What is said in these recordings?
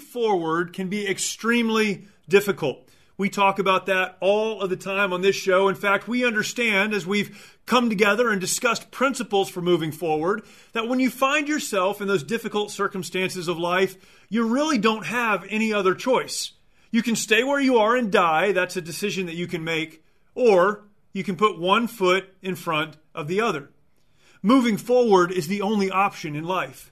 forward can be extremely difficult. We talk about that all of the time on this show. In fact, we understand as we've come together and discussed principles for moving forward that when you find yourself in those difficult circumstances of life, you really don't have any other choice. You can stay where you are and die. That's a decision that you can make. Or you can put one foot in front of the other. Moving forward is the only option in life.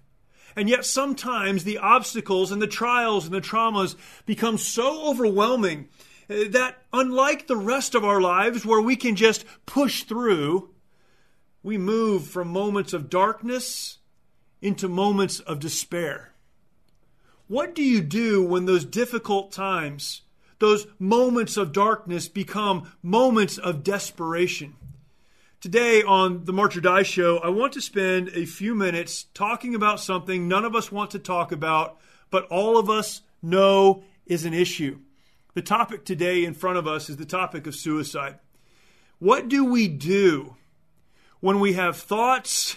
And yet, sometimes the obstacles and the trials and the traumas become so overwhelming uh, that, unlike the rest of our lives where we can just push through, we move from moments of darkness into moments of despair. What do you do when those difficult times, those moments of darkness, become moments of desperation? Today on the March or Die show, I want to spend a few minutes talking about something none of us want to talk about, but all of us know is an issue. The topic today in front of us is the topic of suicide. What do we do when we have thoughts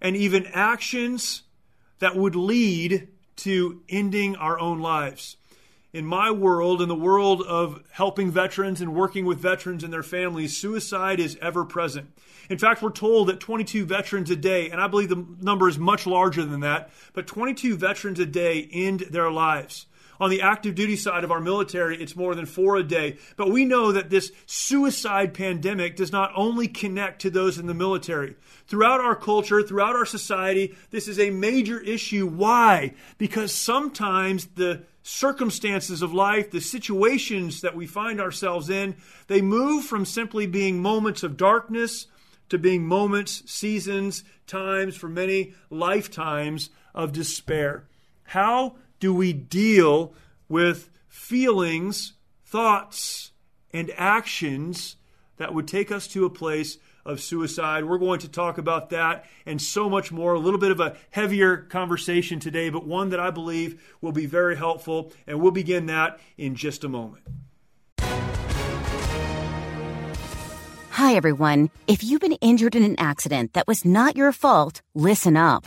and even actions that would lead to ending our own lives? In my world, in the world of helping veterans and working with veterans and their families, suicide is ever present. In fact, we're told that 22 veterans a day, and I believe the number is much larger than that, but 22 veterans a day end their lives. On the active duty side of our military, it's more than four a day. But we know that this suicide pandemic does not only connect to those in the military. Throughout our culture, throughout our society, this is a major issue. Why? Because sometimes the circumstances of life, the situations that we find ourselves in, they move from simply being moments of darkness to being moments, seasons, times, for many lifetimes of despair. How do we deal with feelings, thoughts, and actions that would take us to a place of suicide. We're going to talk about that and so much more. A little bit of a heavier conversation today, but one that I believe will be very helpful. And we'll begin that in just a moment. Hi, everyone. If you've been injured in an accident that was not your fault, listen up.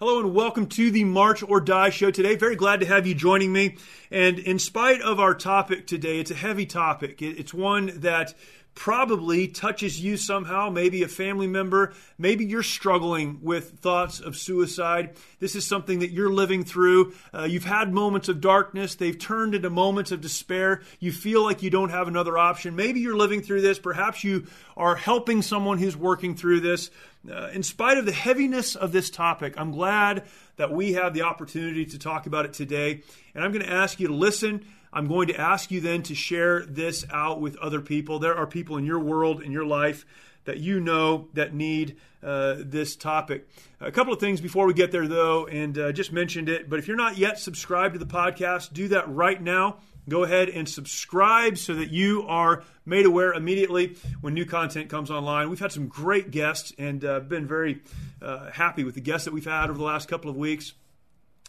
Hello and welcome to the March or Die show today. Very glad to have you joining me. And in spite of our topic today, it's a heavy topic. It's one that probably touches you somehow, maybe a family member, maybe you're struggling with thoughts of suicide. This is something that you're living through. Uh, you've had moments of darkness, they've turned into moments of despair. You feel like you don't have another option. Maybe you're living through this, perhaps you are helping someone who's working through this. Uh, in spite of the heaviness of this topic, I'm glad that we have the opportunity to talk about it today. And I'm going to ask you to listen. I'm going to ask you then to share this out with other people. There are people in your world, in your life, that you know that need uh, this topic. A couple of things before we get there, though, and uh, just mentioned it, but if you're not yet subscribed to the podcast, do that right now. Go ahead and subscribe so that you are made aware immediately when new content comes online. We've had some great guests and uh, been very uh, happy with the guests that we've had over the last couple of weeks.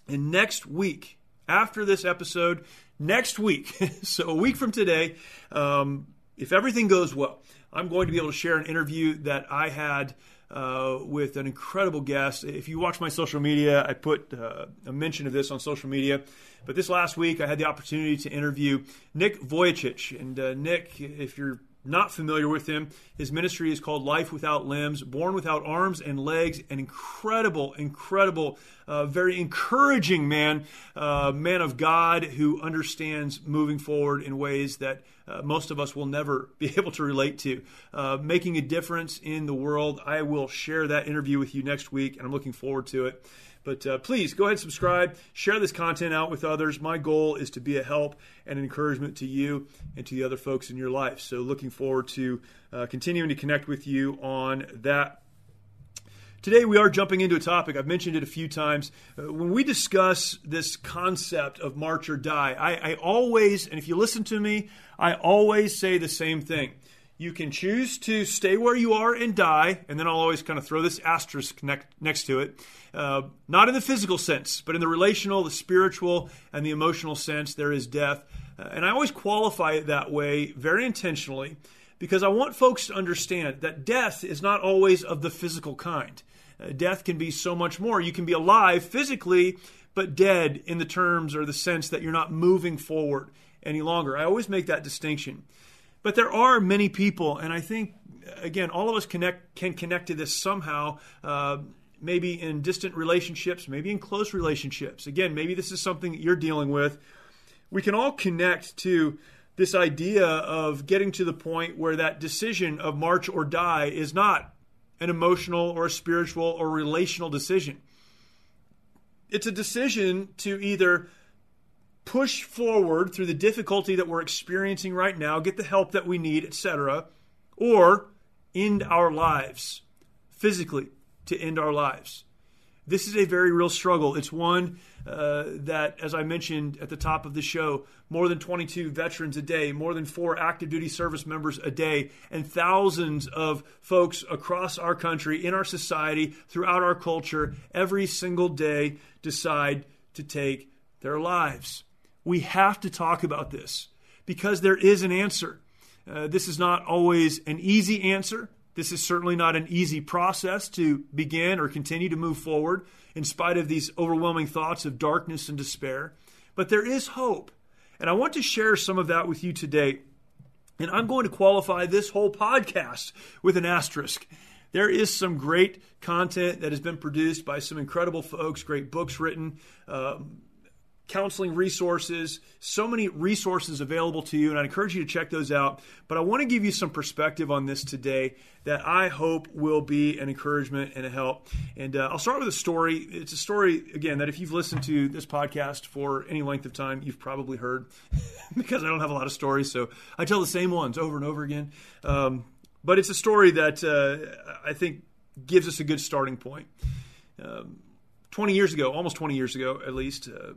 And next week, after this episode, next week, so a week from today, um, if everything goes well, I'm going to be able to share an interview that I had uh, with an incredible guest. If you watch my social media, I put uh, a mention of this on social media. But this last week, I had the opportunity to interview Nick Vujicic. And uh, Nick, if you're not familiar with him, his ministry is called Life Without Limbs, Born Without Arms and Legs. An incredible, incredible, uh, very encouraging man, uh, man of God who understands moving forward in ways that uh, most of us will never be able to relate to. Uh, making a difference in the world. I will share that interview with you next week, and I'm looking forward to it. But uh, please go ahead and subscribe, share this content out with others. My goal is to be a help and encouragement to you and to the other folks in your life. So, looking forward to uh, continuing to connect with you on that. Today, we are jumping into a topic. I've mentioned it a few times. Uh, when we discuss this concept of march or die, I, I always, and if you listen to me, I always say the same thing. You can choose to stay where you are and die, and then I'll always kind of throw this asterisk next to it. Uh, not in the physical sense, but in the relational, the spiritual, and the emotional sense, there is death. Uh, and I always qualify it that way very intentionally because I want folks to understand that death is not always of the physical kind. Uh, death can be so much more. You can be alive physically, but dead in the terms or the sense that you're not moving forward any longer. I always make that distinction. But there are many people, and I think again, all of us connect can connect to this somehow. Uh, maybe in distant relationships, maybe in close relationships. Again, maybe this is something that you're dealing with. We can all connect to this idea of getting to the point where that decision of march or die is not an emotional or spiritual or relational decision. It's a decision to either push forward through the difficulty that we're experiencing right now, get the help that we need, etc., or end our lives physically to end our lives. This is a very real struggle. It's one uh, that, as I mentioned at the top of the show, more than 22 veterans a day, more than four active duty service members a day, and thousands of folks across our country, in our society, throughout our culture, every single day decide to take their lives. We have to talk about this because there is an answer. Uh, this is not always an easy answer. This is certainly not an easy process to begin or continue to move forward in spite of these overwhelming thoughts of darkness and despair. But there is hope. And I want to share some of that with you today. And I'm going to qualify this whole podcast with an asterisk. There is some great content that has been produced by some incredible folks, great books written. Um, counseling resources, so many resources available to you, and I encourage you to check those out. But I want to give you some perspective on this today that I hope will be an encouragement and a help. And uh, I'll start with a story. It's a story, again, that if you've listened to this podcast for any length of time, you've probably heard because I don't have a lot of stories, so I tell the same ones over and over again. Um, but it's a story that uh, I think gives us a good starting point. Um, 20 years ago, almost 20 years ago at least, uh,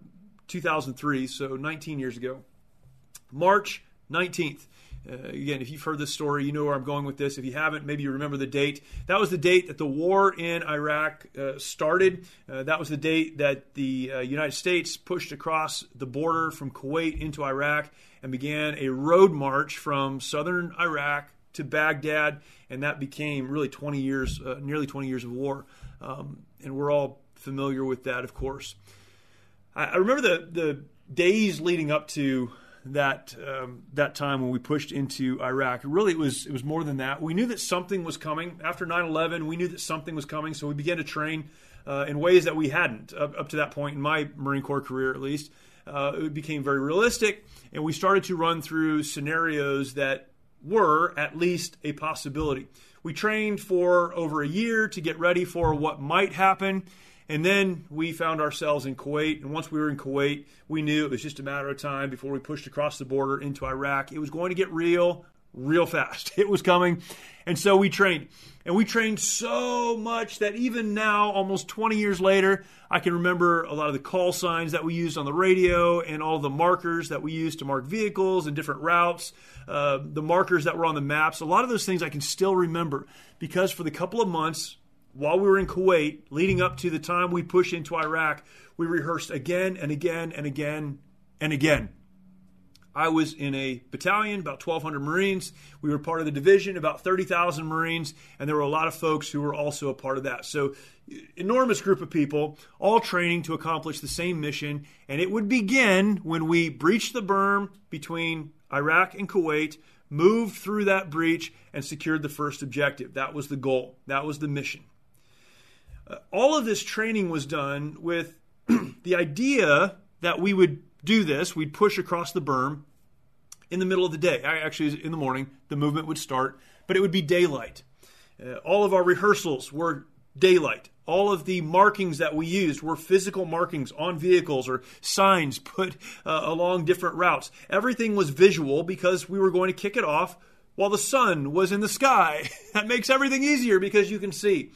2003, so 19 years ago. March 19th. Uh, again, if you've heard this story, you know where I'm going with this. If you haven't, maybe you remember the date. That was the date that the war in Iraq uh, started. Uh, that was the date that the uh, United States pushed across the border from Kuwait into Iraq and began a road march from southern Iraq to Baghdad, and that became really 20 years, uh, nearly 20 years of war. Um, and we're all familiar with that, of course. I, I remember the the days leading up to that um, that time when we pushed into Iraq. Really, it was it was more than that. We knew that something was coming after 9/11. We knew that something was coming, so we began to train uh, in ways that we hadn't up, up, to that point in my Marine Corps career, at least. Uh, it became very realistic, and we started to run through scenarios that were at least a possibility. We trained for over a year to get ready for what might happen. And then we found ourselves in Kuwait. And once we were in Kuwait, we knew it was just a matter of time before we pushed across the border into Iraq. It was going to get real, real fast. It was coming. And so we trained. And we trained so much that even now, almost 20 years later, I can remember a lot of the call signs that we used on the radio and all the markers that we used to mark vehicles and different routes, uh, the markers that were on the maps. A lot of those things I can still remember because for the couple of months while we were in Kuwait, leading up to the time we push into Iraq, we rehearsed again and again and again and again. I was in a battalion, about 1,200 Marines. We were part of the division, about 30,000 Marines, and there were a lot of folks who were also a part of that. So, enormous group of people, all training to accomplish the same mission. And it would begin when we breached the berm between Iraq and Kuwait, moved through that breach, and secured the first objective. That was the goal, that was the mission. All of this training was done with the idea that we would do this, we'd push across the berm in the middle of the day. Actually, in the morning, the movement would start, but it would be daylight. Uh, all of our rehearsals were daylight. All of the markings that we used were physical markings on vehicles or signs put uh, along different routes. Everything was visual because we were going to kick it off while the sun was in the sky. that makes everything easier because you can see.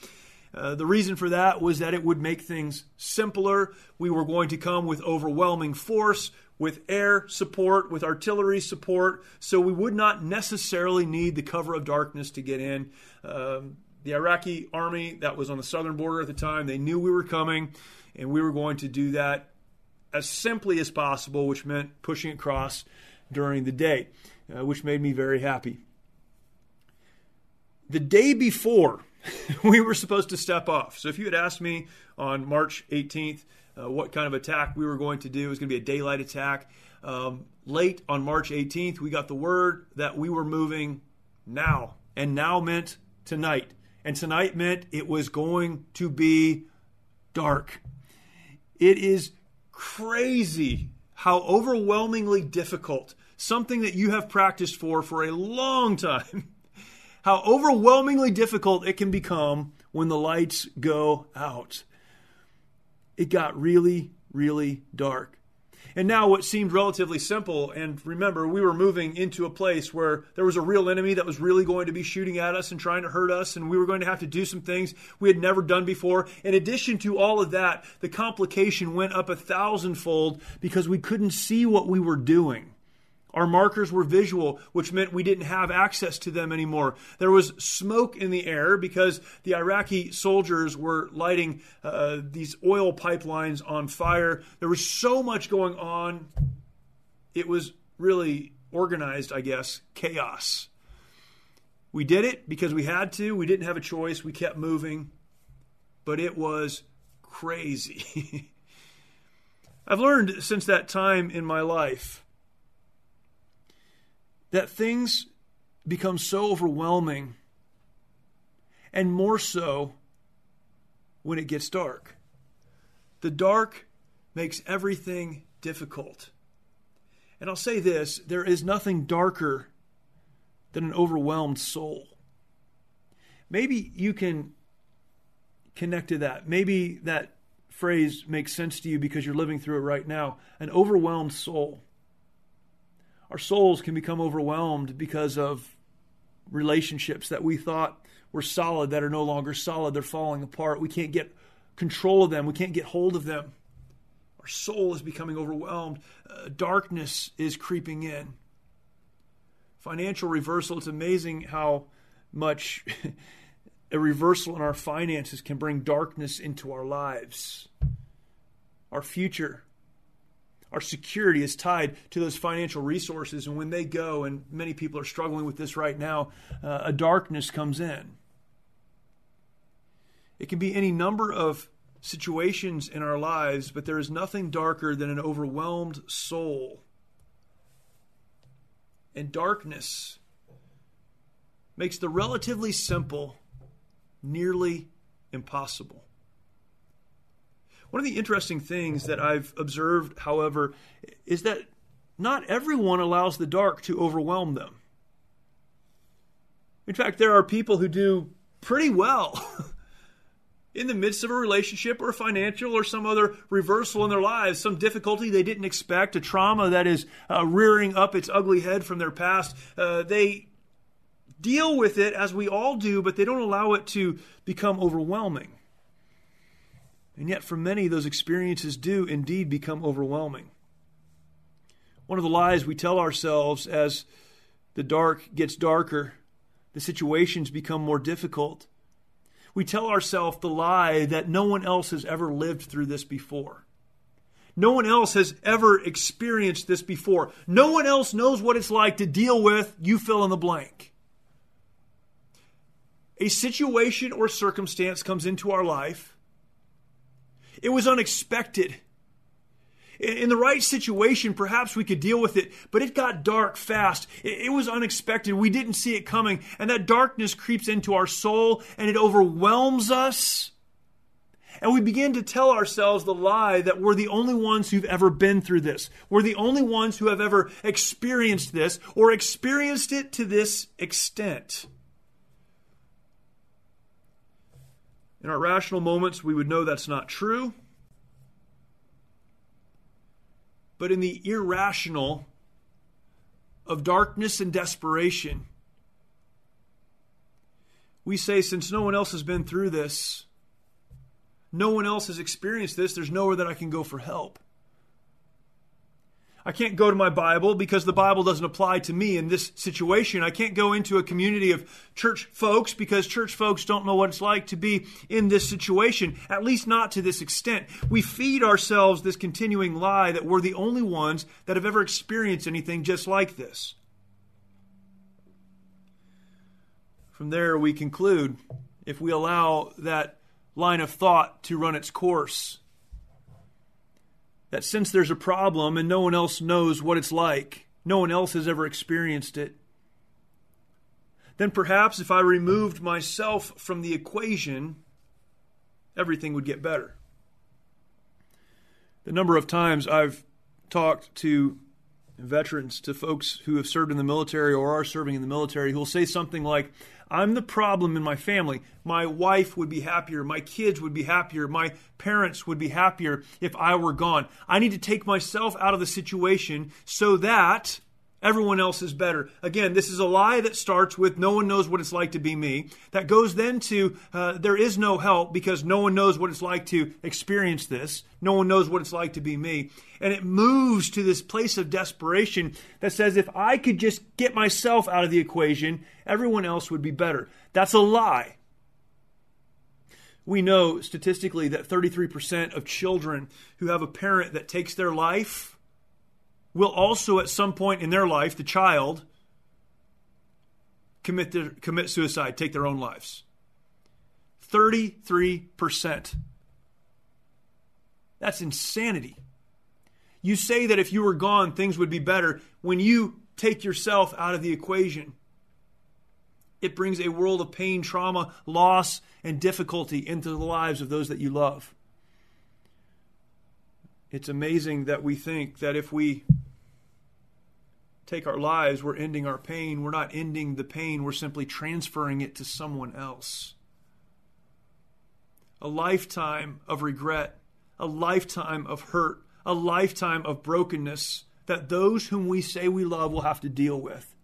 Uh, the reason for that was that it would make things simpler. We were going to come with overwhelming force, with air support, with artillery support, so we would not necessarily need the cover of darkness to get in. Um, the Iraqi army that was on the southern border at the time, they knew we were coming, and we were going to do that as simply as possible, which meant pushing across during the day, uh, which made me very happy. The day before, we were supposed to step off. So if you had asked me on March 18th uh, what kind of attack we were going to do, it was going to be a daylight attack. Um, late on March 18th, we got the word that we were moving now, and now meant tonight. And tonight meant it was going to be dark. It is crazy how overwhelmingly difficult something that you have practiced for for a long time how overwhelmingly difficult it can become when the lights go out. It got really, really dark. And now, what seemed relatively simple, and remember, we were moving into a place where there was a real enemy that was really going to be shooting at us and trying to hurt us, and we were going to have to do some things we had never done before. In addition to all of that, the complication went up a thousandfold because we couldn't see what we were doing. Our markers were visual, which meant we didn't have access to them anymore. There was smoke in the air because the Iraqi soldiers were lighting uh, these oil pipelines on fire. There was so much going on. It was really organized, I guess, chaos. We did it because we had to. We didn't have a choice. We kept moving. But it was crazy. I've learned since that time in my life that things become so overwhelming, and more so when it gets dark. The dark makes everything difficult. And I'll say this there is nothing darker than an overwhelmed soul. Maybe you can connect to that. Maybe that phrase makes sense to you because you're living through it right now. An overwhelmed soul our souls can become overwhelmed because of relationships that we thought were solid that are no longer solid. They're falling apart. We can't get control of them, we can't get hold of them. Our soul is becoming overwhelmed. Uh, darkness is creeping in. Financial reversal, it's amazing how much a reversal in our finances can bring darkness into our lives. Our future our security is tied to those financial resources. And when they go, and many people are struggling with this right now, uh, a darkness comes in. It can be any number of situations in our lives, but there is nothing darker than an overwhelmed soul. And darkness makes the relatively simple nearly impossible. One of the interesting things that I've observed, however, is that not everyone allows the dark to overwhelm them. In fact, there are people who do pretty well in the midst of a relationship or financial or some other reversal in their lives, some difficulty they didn't expect, a trauma that is uh, rearing up its ugly head from their past. Uh, they deal with it as we all do, but they don't allow it to become overwhelming. And yet, for many, those experiences do indeed become overwhelming. One of the lies we tell ourselves as the dark gets darker, the situations become more difficult. We tell ourselves the lie that no one else has ever lived through this before. No one else has ever experienced this before. No one else knows what it's like to deal with, you fill in the blank. A situation or circumstance comes into our life it was unexpected. In the right situation, perhaps we could deal with it, but it got dark fast. It was unexpected. We didn't see it coming. And that darkness creeps into our soul and it overwhelms us. And we begin to tell ourselves the lie that we're the only ones who've ever been through this. We're the only ones who have ever experienced this or experienced it to this extent. In our rational moments, we would know that's not true. But in the irrational of darkness and desperation, we say, since no one else has been through this, no one else has experienced this, there's nowhere that I can go for help. I can't go to my Bible because the Bible doesn't apply to me in this situation. I can't go into a community of church folks because church folks don't know what it's like to be in this situation, at least not to this extent. We feed ourselves this continuing lie that we're the only ones that have ever experienced anything just like this. From there, we conclude if we allow that line of thought to run its course that since there's a problem and no one else knows what it's like, no one else has ever experienced it, then perhaps if I removed myself from the equation, everything would get better. The number of times I've talked to veterans, to folks who have served in the military or are serving in the military, who will say something like, I'm the problem in my family. My wife would be happier. My kids would be happier. My parents would be happier if I were gone. I need to take myself out of the situation so that Everyone else is better. Again, this is a lie that starts with no one knows what it's like to be me. That goes then to uh, there is no help because no one knows what it's like to experience this. No one knows what it's like to be me. And it moves to this place of desperation that says if I could just get myself out of the equation, everyone else would be better. That's a lie. We know statistically that 33% of children who have a parent that takes their life will also at some point in their life, the child, commit, their, commit suicide, take their own lives. 33%. That's insanity. You say that if you were gone, things would be better. When you take yourself out of the equation, it brings a world of pain, trauma, loss, and difficulty into the lives of those that you love. It's amazing that we think that if we take our lives, we're ending our pain. We're not ending the pain, we're simply transferring it to someone else. A lifetime of regret, a lifetime of hurt, a lifetime of brokenness that those whom we say we love will have to deal with.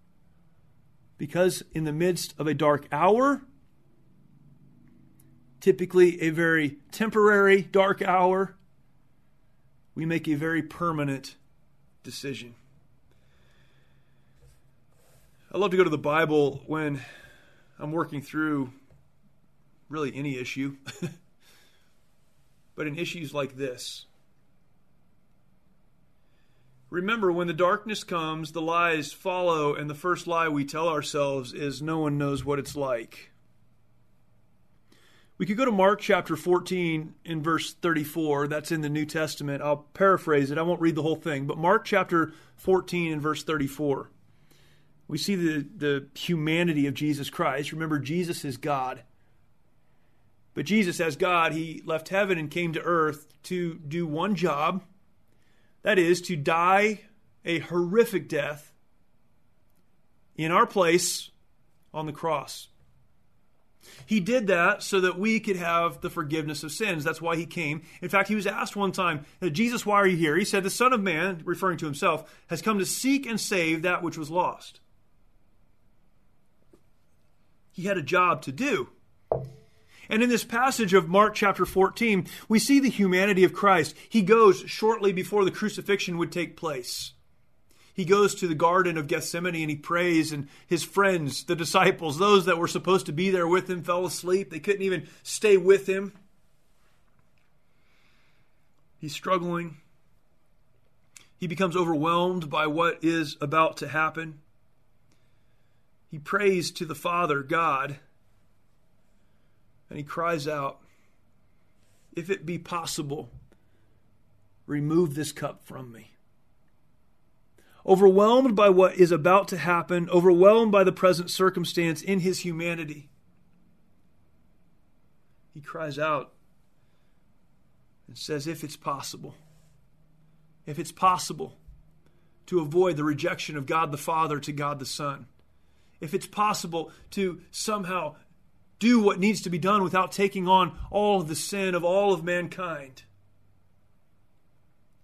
Because in the midst of a dark hour, typically a very temporary dark hour, we make a very permanent decision. I love to go to the Bible when I'm working through really any issue, but in issues like this. Remember, when the darkness comes, the lies follow, and the first lie we tell ourselves is no one knows what it's like. We could go to Mark chapter 14 in verse 34. That's in the New Testament. I'll paraphrase it. I won't read the whole thing, but Mark chapter 14 and verse 34. We see the, the humanity of Jesus Christ. Remember, Jesus is God. But Jesus, as God, he left heaven and came to earth to do one job that is, to die a horrific death in our place on the cross. He did that so that we could have the forgiveness of sins. That's why he came. In fact, he was asked one time, Jesus, why are you here? He said, The Son of Man, referring to himself, has come to seek and save that which was lost. He had a job to do. And in this passage of Mark chapter 14, we see the humanity of Christ. He goes shortly before the crucifixion would take place. He goes to the Garden of Gethsemane and he prays, and his friends, the disciples, those that were supposed to be there with him, fell asleep. They couldn't even stay with him. He's struggling. He becomes overwhelmed by what is about to happen he prays to the Father, God, and he cries out, If it be possible, remove this cup from me. Overwhelmed by what is about to happen, overwhelmed by the present circumstance in his humanity, he cries out and says, If it's possible, if it's possible to avoid the rejection of God the Father to God the Son, if it's possible to somehow do what needs to be done without taking on all of the sin of all of mankind,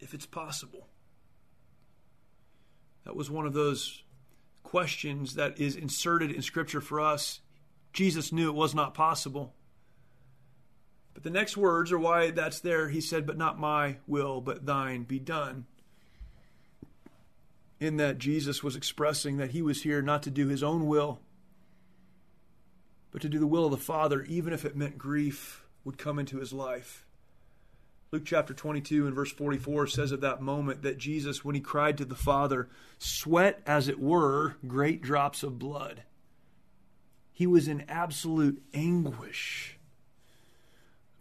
if it's possible. That was one of those questions that is inserted in Scripture for us. Jesus knew it was not possible. But the next words are why that's there. He said, But not my will, but thine be done. In that, Jesus was expressing that he was here not to do his own will, but to do the will of the Father, even if it meant grief would come into his life. Luke chapter 22 and verse 44 says of that moment that Jesus, when he cried to the Father, sweat, as it were, great drops of blood. He was in absolute anguish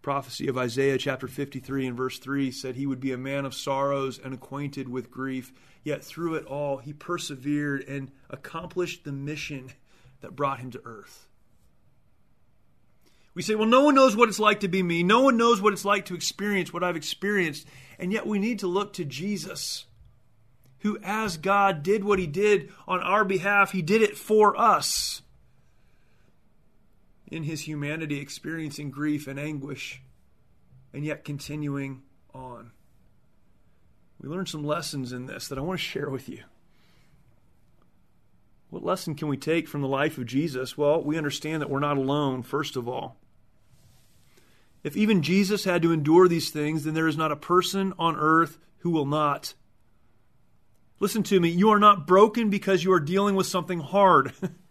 prophecy of Isaiah chapter 53 and verse 3 said he would be a man of sorrows and acquainted with grief. Yet through it all, he persevered and accomplished the mission that brought him to earth. We say, well, no one knows what it's like to be me. No one knows what it's like to experience what I've experienced. And yet we need to look to Jesus, who, as God, did what he did on our behalf. He did it for us in his humanity, experiencing grief and anguish, and yet continuing on. We learned some lessons in this that I want to share with you. What lesson can we take from the life of Jesus? Well, we understand that we're not alone, first of all. If even Jesus had to endure these things, then there is not a person on earth who will not. Listen to me, you are not broken because you are dealing with something hard.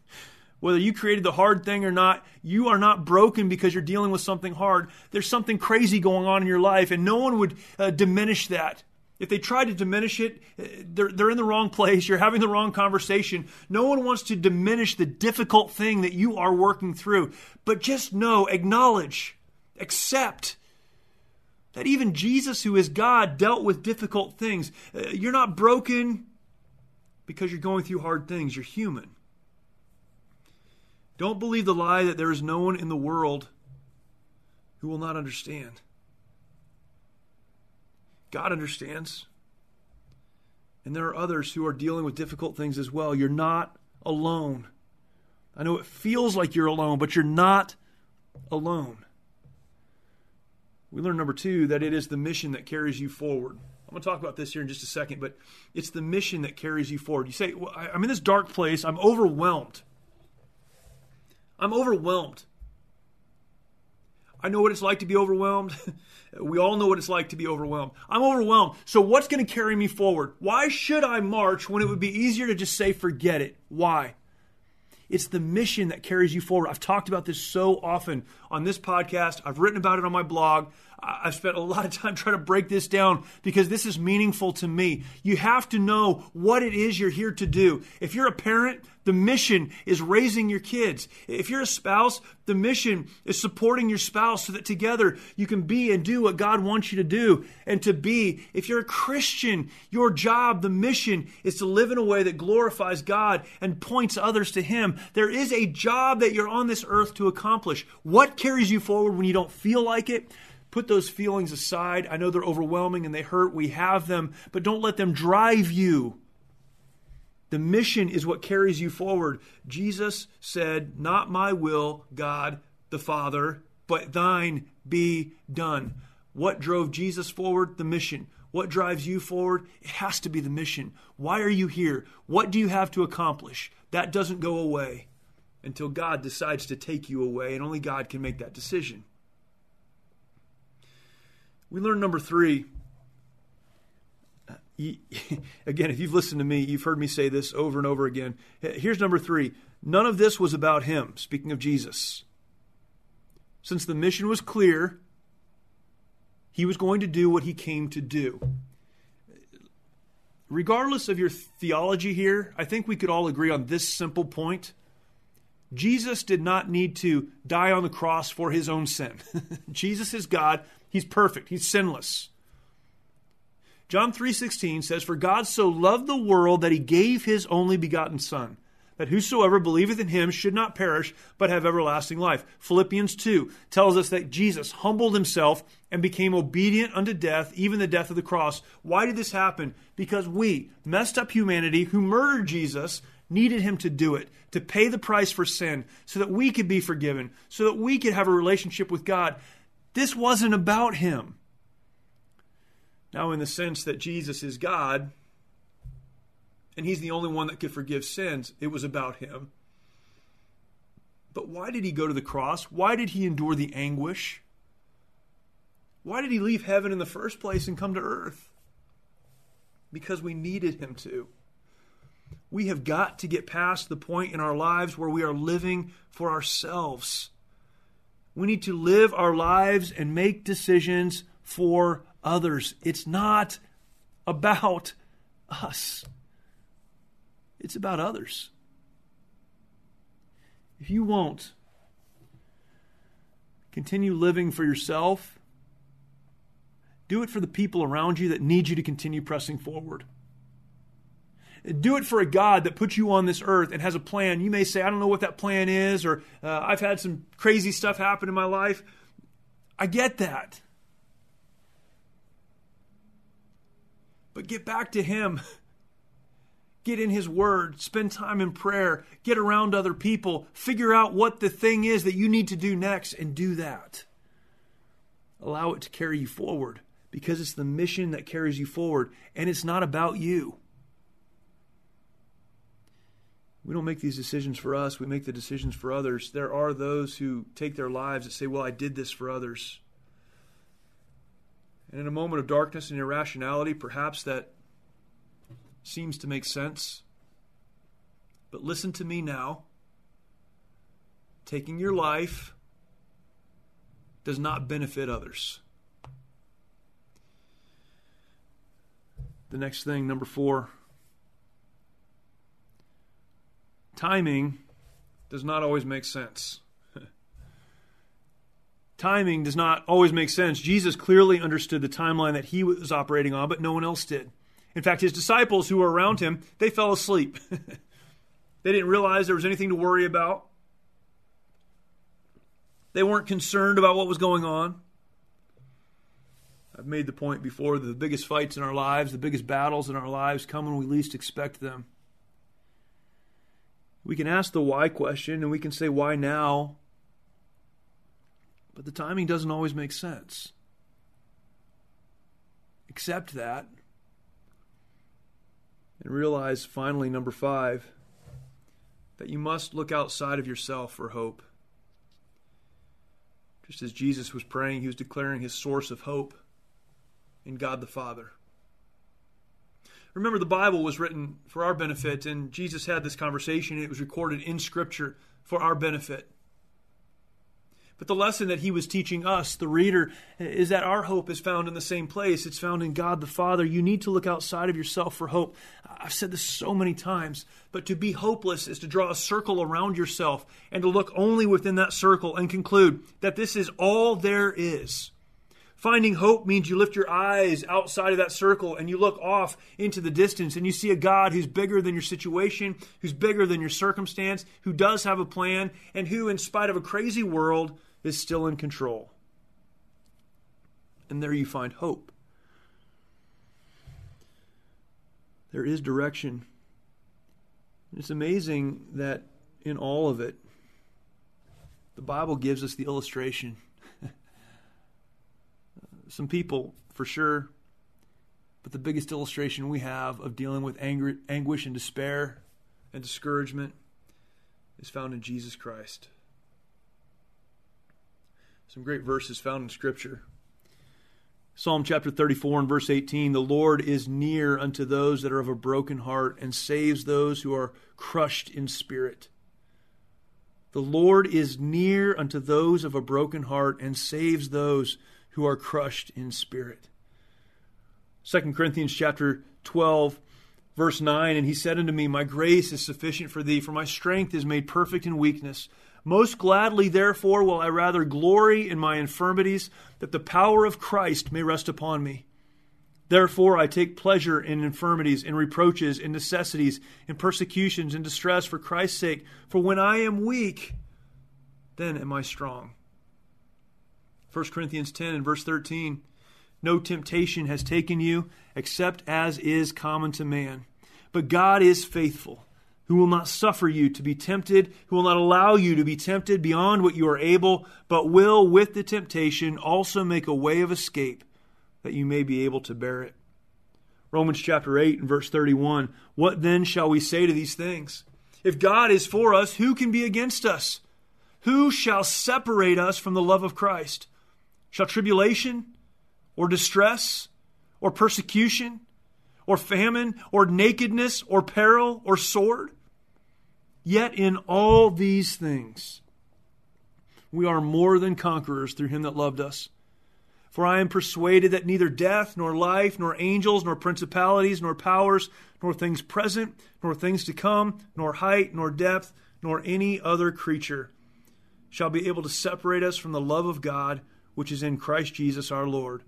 Whether you created the hard thing or not, you are not broken because you're dealing with something hard. There's something crazy going on in your life, and no one would uh, diminish that. If they try to diminish it, uh, they're, they're in the wrong place. You're having the wrong conversation. No one wants to diminish the difficult thing that you are working through. But just know, acknowledge, accept that even Jesus, who is God, dealt with difficult things. Uh, you're not broken because you're going through hard things. You're human. Don't believe the lie that there is no one in the world who will not understand. God understands. And there are others who are dealing with difficult things as well. You're not alone. I know it feels like you're alone, but you're not alone. We learn number two that it is the mission that carries you forward. I'm going to talk about this here in just a second, but it's the mission that carries you forward. You say, well, I'm in this dark place, I'm overwhelmed. I'm overwhelmed. I know what it's like to be overwhelmed. we all know what it's like to be overwhelmed. I'm overwhelmed. So, what's going to carry me forward? Why should I march when it would be easier to just say, forget it? Why? It's the mission that carries you forward. I've talked about this so often on this podcast. I've written about it on my blog. I've spent a lot of time trying to break this down because this is meaningful to me. You have to know what it is you're here to do. If you're a parent, the mission is raising your kids. If you're a spouse, the mission is supporting your spouse so that together you can be and do what God wants you to do and to be. If you're a Christian, your job, the mission is to live in a way that glorifies God and points others to Him. There is a job that you're on this earth to accomplish. What carries you forward when you don't feel like it? Put those feelings aside. I know they're overwhelming and they hurt. We have them, but don't let them drive you. The mission is what carries you forward. Jesus said, Not my will, God the Father, but thine be done. What drove Jesus forward? The mission. What drives you forward? It has to be the mission. Why are you here? What do you have to accomplish? That doesn't go away until God decides to take you away, and only God can make that decision. We learn number three. Uh, again, if you've listened to me, you've heard me say this over and over again. Here's number three none of this was about him, speaking of Jesus. Since the mission was clear, he was going to do what he came to do. Regardless of your theology here, I think we could all agree on this simple point. Jesus did not need to die on the cross for his own sin. Jesus is God. He's perfect. He's sinless. John 3:16 says for God so loved the world that he gave his only begotten son that whosoever believeth in him should not perish but have everlasting life. Philippians 2 tells us that Jesus humbled himself and became obedient unto death, even the death of the cross. Why did this happen? Because we, messed up humanity who murdered Jesus, needed him to do it, to pay the price for sin, so that we could be forgiven, so that we could have a relationship with God. This wasn't about him. Now, in the sense that Jesus is God, and he's the only one that could forgive sins, it was about him. But why did he go to the cross? Why did he endure the anguish? Why did he leave heaven in the first place and come to earth? Because we needed him to. We have got to get past the point in our lives where we are living for ourselves. We need to live our lives and make decisions for others. It's not about us, it's about others. If you won't continue living for yourself, do it for the people around you that need you to continue pressing forward. Do it for a God that puts you on this earth and has a plan. You may say, I don't know what that plan is, or uh, I've had some crazy stuff happen in my life. I get that. But get back to Him. Get in His Word, spend time in prayer, get around other people, figure out what the thing is that you need to do next, and do that. Allow it to carry you forward because it's the mission that carries you forward, and it's not about you. We don't make these decisions for us, we make the decisions for others. There are those who take their lives and say, Well, I did this for others. And in a moment of darkness and irrationality, perhaps that seems to make sense. But listen to me now. Taking your life does not benefit others. The next thing, number four timing does not always make sense timing does not always make sense. Jesus clearly understood the timeline that he was operating on, but no one else did. In fact, his disciples who were around him, they fell asleep. they didn't realize there was anything to worry about. They weren't concerned about what was going on. I've made the point before that the biggest fights in our lives, the biggest battles in our lives come when we least expect them. We can ask the why question and we can say, why now? But the timing doesn't always make sense. Accept that and realize finally, number five, that you must look outside of yourself for hope. Just as Jesus was praying, he was declaring his source of hope in God the Father. Remember, the Bible was written for our benefit, and Jesus had this conversation. and It was recorded in Scripture for our benefit. But the lesson that he was teaching us, the reader, is that our hope is found in the same place. It's found in God the Father. You need to look outside of yourself for hope. I've said this so many times, but to be hopeless is to draw a circle around yourself and to look only within that circle and conclude that this is all there is. Finding hope means you lift your eyes outside of that circle and you look off into the distance and you see a God who's bigger than your situation, who's bigger than your circumstance, who does have a plan, and who, in spite of a crazy world, is still in control. And there you find hope. There is direction. It's amazing that in all of it, the Bible gives us the illustration. Some people, for sure, but the biggest illustration we have of dealing with anger, anguish and despair and discouragement is found in Jesus Christ some great verses found in Scripture. Psalm chapter 34 and verse 18 The Lord is near unto those that are of a broken heart and saves those who are crushed in spirit. The Lord is near unto those of a broken heart and saves those who are crushed in spirit. 2 Corinthians chapter 12 verse 9 and he said unto me my grace is sufficient for thee for my strength is made perfect in weakness most gladly, therefore, will I rather glory in my infirmities, that the power of Christ may rest upon me. Therefore, I take pleasure in infirmities, in reproaches, in necessities, in persecutions, in distress for Christ's sake. For when I am weak, then am I strong. 1 Corinthians 10 and verse 13 No temptation has taken you except as is common to man. But God is faithful, who will not suffer you to be tempted, who will not allow you to be tempted beyond what you are able, but will, with the temptation, also make a way of escape that you may be able to bear it. Romans chapter 8 and verse 31 What then shall we say to these things? If God is for us, who can be against us? Who shall separate us from the love of Christ? Shall tribulation, or distress, or persecution, or famine, or nakedness, or peril, or sword? Yet in all these things, we are more than conquerors through him that loved us. For I am persuaded that neither death, nor life, nor angels, nor principalities, nor powers, nor things present, nor things to come, nor height, nor depth, nor any other creature shall be able to separate us from the love of God which is in Christ Jesus our Lord.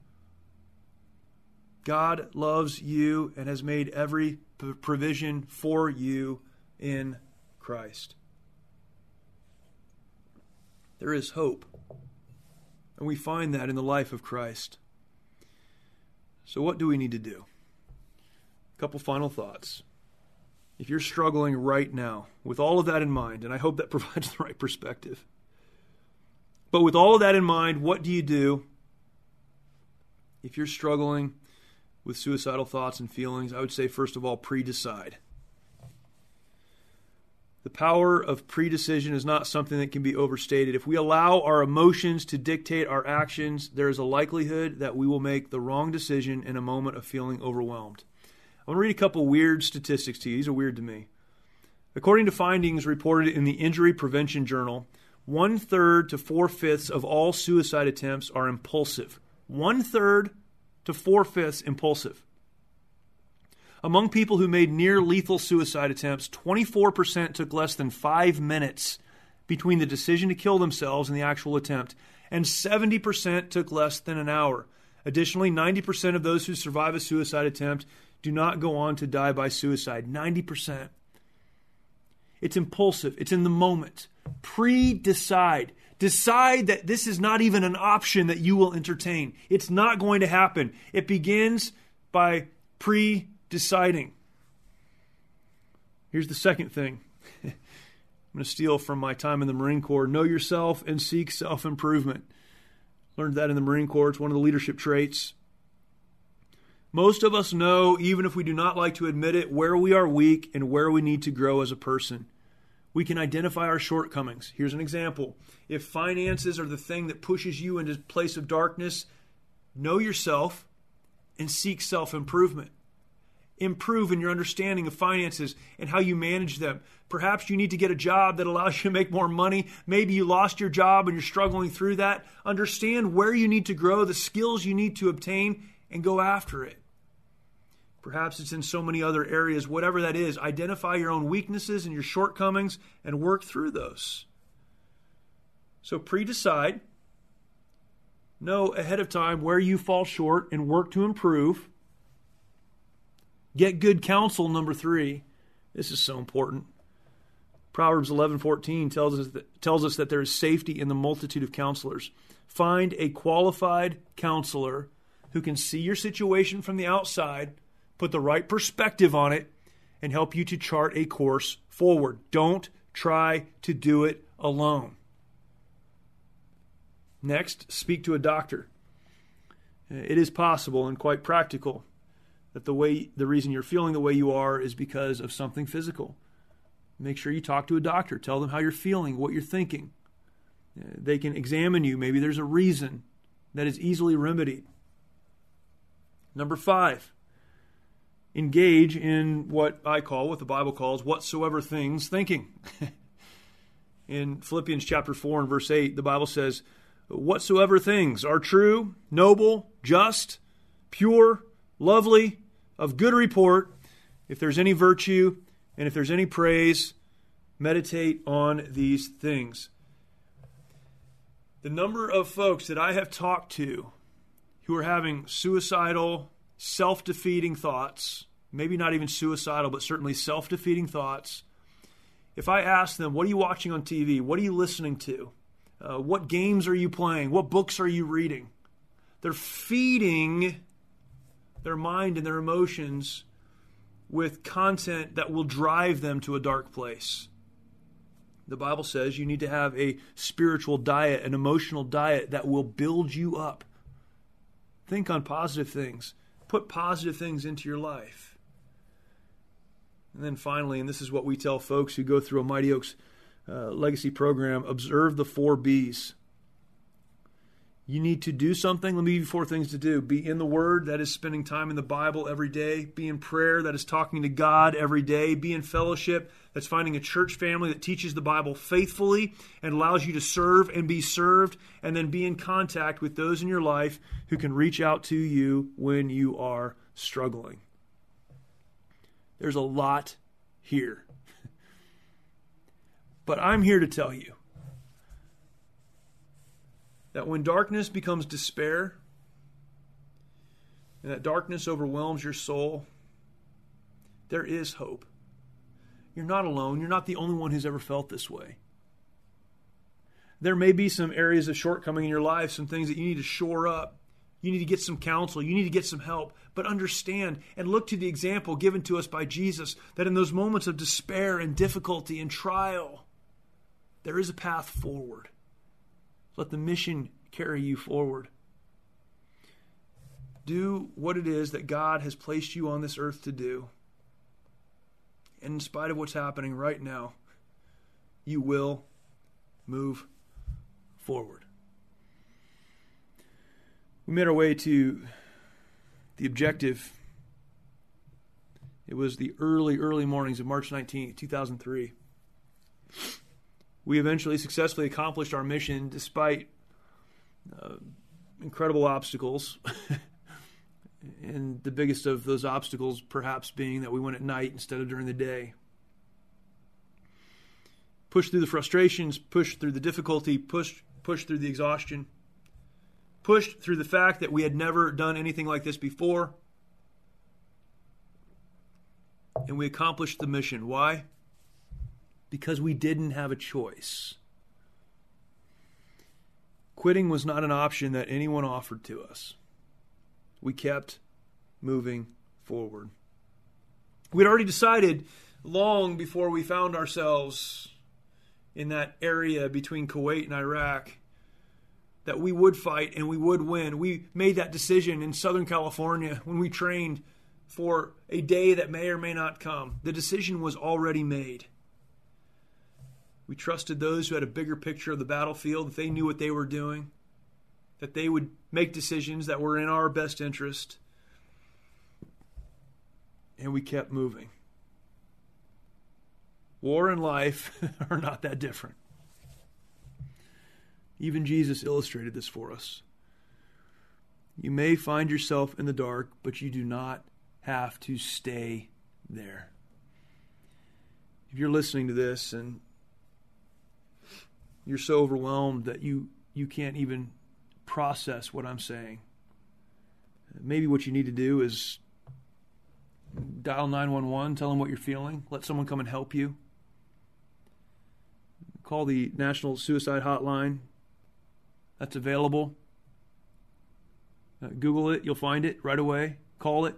God loves you and has made every provision for you in Christ. There is hope. And we find that in the life of Christ. So, what do we need to do? A couple final thoughts. If you're struggling right now with all of that in mind, and I hope that provides the right perspective, but with all of that in mind, what do you do if you're struggling with suicidal thoughts and feelings? I would say, first of all, pre decide. The power of predecision is not something that can be overstated. If we allow our emotions to dictate our actions, there is a likelihood that we will make the wrong decision in a moment of feeling overwhelmed. I want to read a couple weird statistics to you. These are weird to me. According to findings reported in the Injury Prevention Journal, one third to four fifths of all suicide attempts are impulsive. One third to four fifths impulsive. Among people who made near lethal suicide attempts, 24% took less than five minutes between the decision to kill themselves and the actual attempt, and 70% took less than an hour. Additionally, 90% of those who survive a suicide attempt do not go on to die by suicide. 90%. It's impulsive, it's in the moment. Pre decide. Decide that this is not even an option that you will entertain. It's not going to happen. It begins by pre deciding. Here's the second thing I'm going to steal from my time in the Marine Corps know yourself and seek self improvement. Learned that in the Marine Corps, it's one of the leadership traits. Most of us know, even if we do not like to admit it, where we are weak and where we need to grow as a person. We can identify our shortcomings. Here's an example. If finances are the thing that pushes you into a place of darkness, know yourself and seek self improvement improve in your understanding of finances and how you manage them. Perhaps you need to get a job that allows you to make more money. Maybe you lost your job and you're struggling through that. Understand where you need to grow, the skills you need to obtain, and go after it. Perhaps it's in so many other areas, whatever that is. Identify your own weaknesses and your shortcomings and work through those. So pre decide, know ahead of time where you fall short and work to improve. Get good counsel, number three. This is so important. Proverbs 11:14 tells us that, tells us that there is safety in the multitude of counselors. Find a qualified counselor who can see your situation from the outside, put the right perspective on it, and help you to chart a course forward. Don't try to do it alone. Next, speak to a doctor. It is possible and quite practical that the way the reason you're feeling the way you are is because of something physical. Make sure you talk to a doctor. Tell them how you're feeling, what you're thinking. They can examine you. Maybe there's a reason that is easily remedied. Number five, engage in what I call, what the Bible calls, whatsoever things thinking. in Philippians chapter 4 and verse 8, the Bible says, Whatsoever things are true, noble, just, pure, lovely, of good report, if there's any virtue and if there's any praise, meditate on these things. The number of folks that I have talked to who are having suicidal self defeating thoughts, maybe not even suicidal, but certainly self defeating thoughts, if I ask them, What are you watching on TV? What are you listening to? Uh, what games are you playing? What books are you reading? They're feeding their mind and their emotions with content that will drive them to a dark place. The Bible says you need to have a spiritual diet, an emotional diet that will build you up. Think on positive things, put positive things into your life. And then finally, and this is what we tell folks who go through a Mighty Oaks uh, legacy program observe the four B's. You need to do something. Let me give you four things to do. Be in the Word, that is spending time in the Bible every day. Be in prayer, that is talking to God every day. Be in fellowship, that's finding a church family that teaches the Bible faithfully and allows you to serve and be served. And then be in contact with those in your life who can reach out to you when you are struggling. There's a lot here. But I'm here to tell you that when darkness becomes despair and that darkness overwhelms your soul, there is hope. You're not alone. You're not the only one who's ever felt this way. There may be some areas of shortcoming in your life, some things that you need to shore up. You need to get some counsel. You need to get some help. But understand and look to the example given to us by Jesus that in those moments of despair and difficulty and trial, there is a path forward. Let the mission carry you forward. Do what it is that God has placed you on this earth to do. And in spite of what's happening right now, you will move forward. We made our way to the objective. It was the early, early mornings of March 19th, 2003 we eventually successfully accomplished our mission despite uh, incredible obstacles. and the biggest of those obstacles, perhaps, being that we went at night instead of during the day. Push through the frustrations, push through the difficulty, push, push through the exhaustion, push through the fact that we had never done anything like this before. And we accomplished the mission. Why? Because we didn't have a choice. Quitting was not an option that anyone offered to us. We kept moving forward. We'd already decided long before we found ourselves in that area between Kuwait and Iraq that we would fight and we would win. We made that decision in Southern California when we trained for a day that may or may not come. The decision was already made. We trusted those who had a bigger picture of the battlefield, that they knew what they were doing, that they would make decisions that were in our best interest. And we kept moving. War and life are not that different. Even Jesus illustrated this for us. You may find yourself in the dark, but you do not have to stay there. If you're listening to this and you're so overwhelmed that you you can't even process what I'm saying. Maybe what you need to do is dial 911, tell them what you're feeling, let someone come and help you. Call the National Suicide Hotline. That's available. Uh, Google it, you'll find it right away. Call it.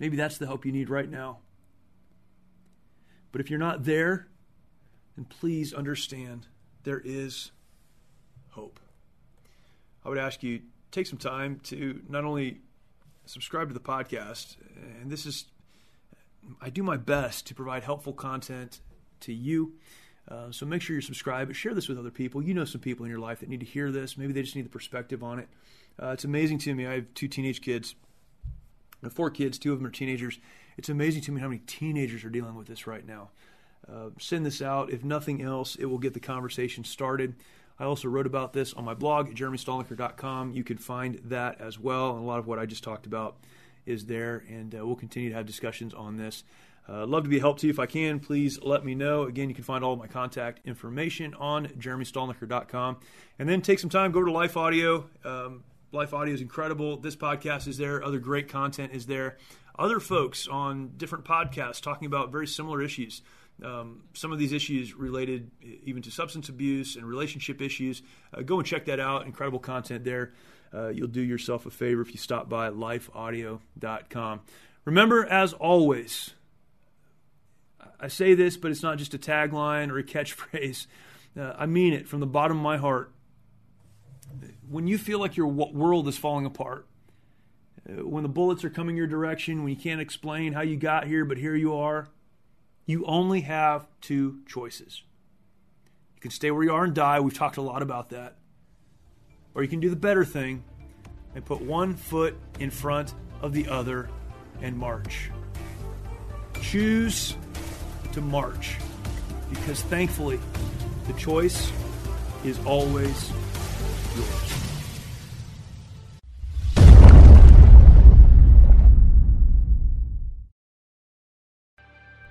Maybe that's the help you need right now. But if you're not there, then please understand there is hope. I would ask you take some time to not only subscribe to the podcast, and this is I do my best to provide helpful content to you. Uh, so make sure you're subscribed, but share this with other people. You know some people in your life that need to hear this. Maybe they just need the perspective on it. Uh, it's amazing to me. I have two teenage kids, four kids. Two of them are teenagers. It's amazing to me how many teenagers are dealing with this right now. Uh, send this out. If nothing else, it will get the conversation started. I also wrote about this on my blog at. You can find that as well. And a lot of what I just talked about is there. And uh, we'll continue to have discussions on this. Uh, love to be a help to you. If I can, please let me know. Again, you can find all of my contact information on jeremystalnecker.com. And then take some time, go to Life Audio. Um, Life Audio is incredible. This podcast is there. Other great content is there. Other folks on different podcasts talking about very similar issues. Um, some of these issues related even to substance abuse and relationship issues. Uh, go and check that out. Incredible content there. Uh, you'll do yourself a favor if you stop by lifeaudio.com. Remember, as always, I say this, but it's not just a tagline or a catchphrase. Uh, I mean it from the bottom of my heart. When you feel like your world is falling apart, when the bullets are coming your direction, when you can't explain how you got here, but here you are, you only have two choices. You can stay where you are and die. We've talked a lot about that. Or you can do the better thing and put one foot in front of the other and march. Choose to march because thankfully the choice is always yours.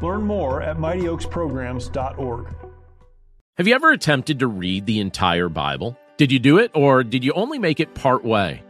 Learn more at mightyoaksprograms.org. Have you ever attempted to read the entire Bible? Did you do it, or did you only make it part way?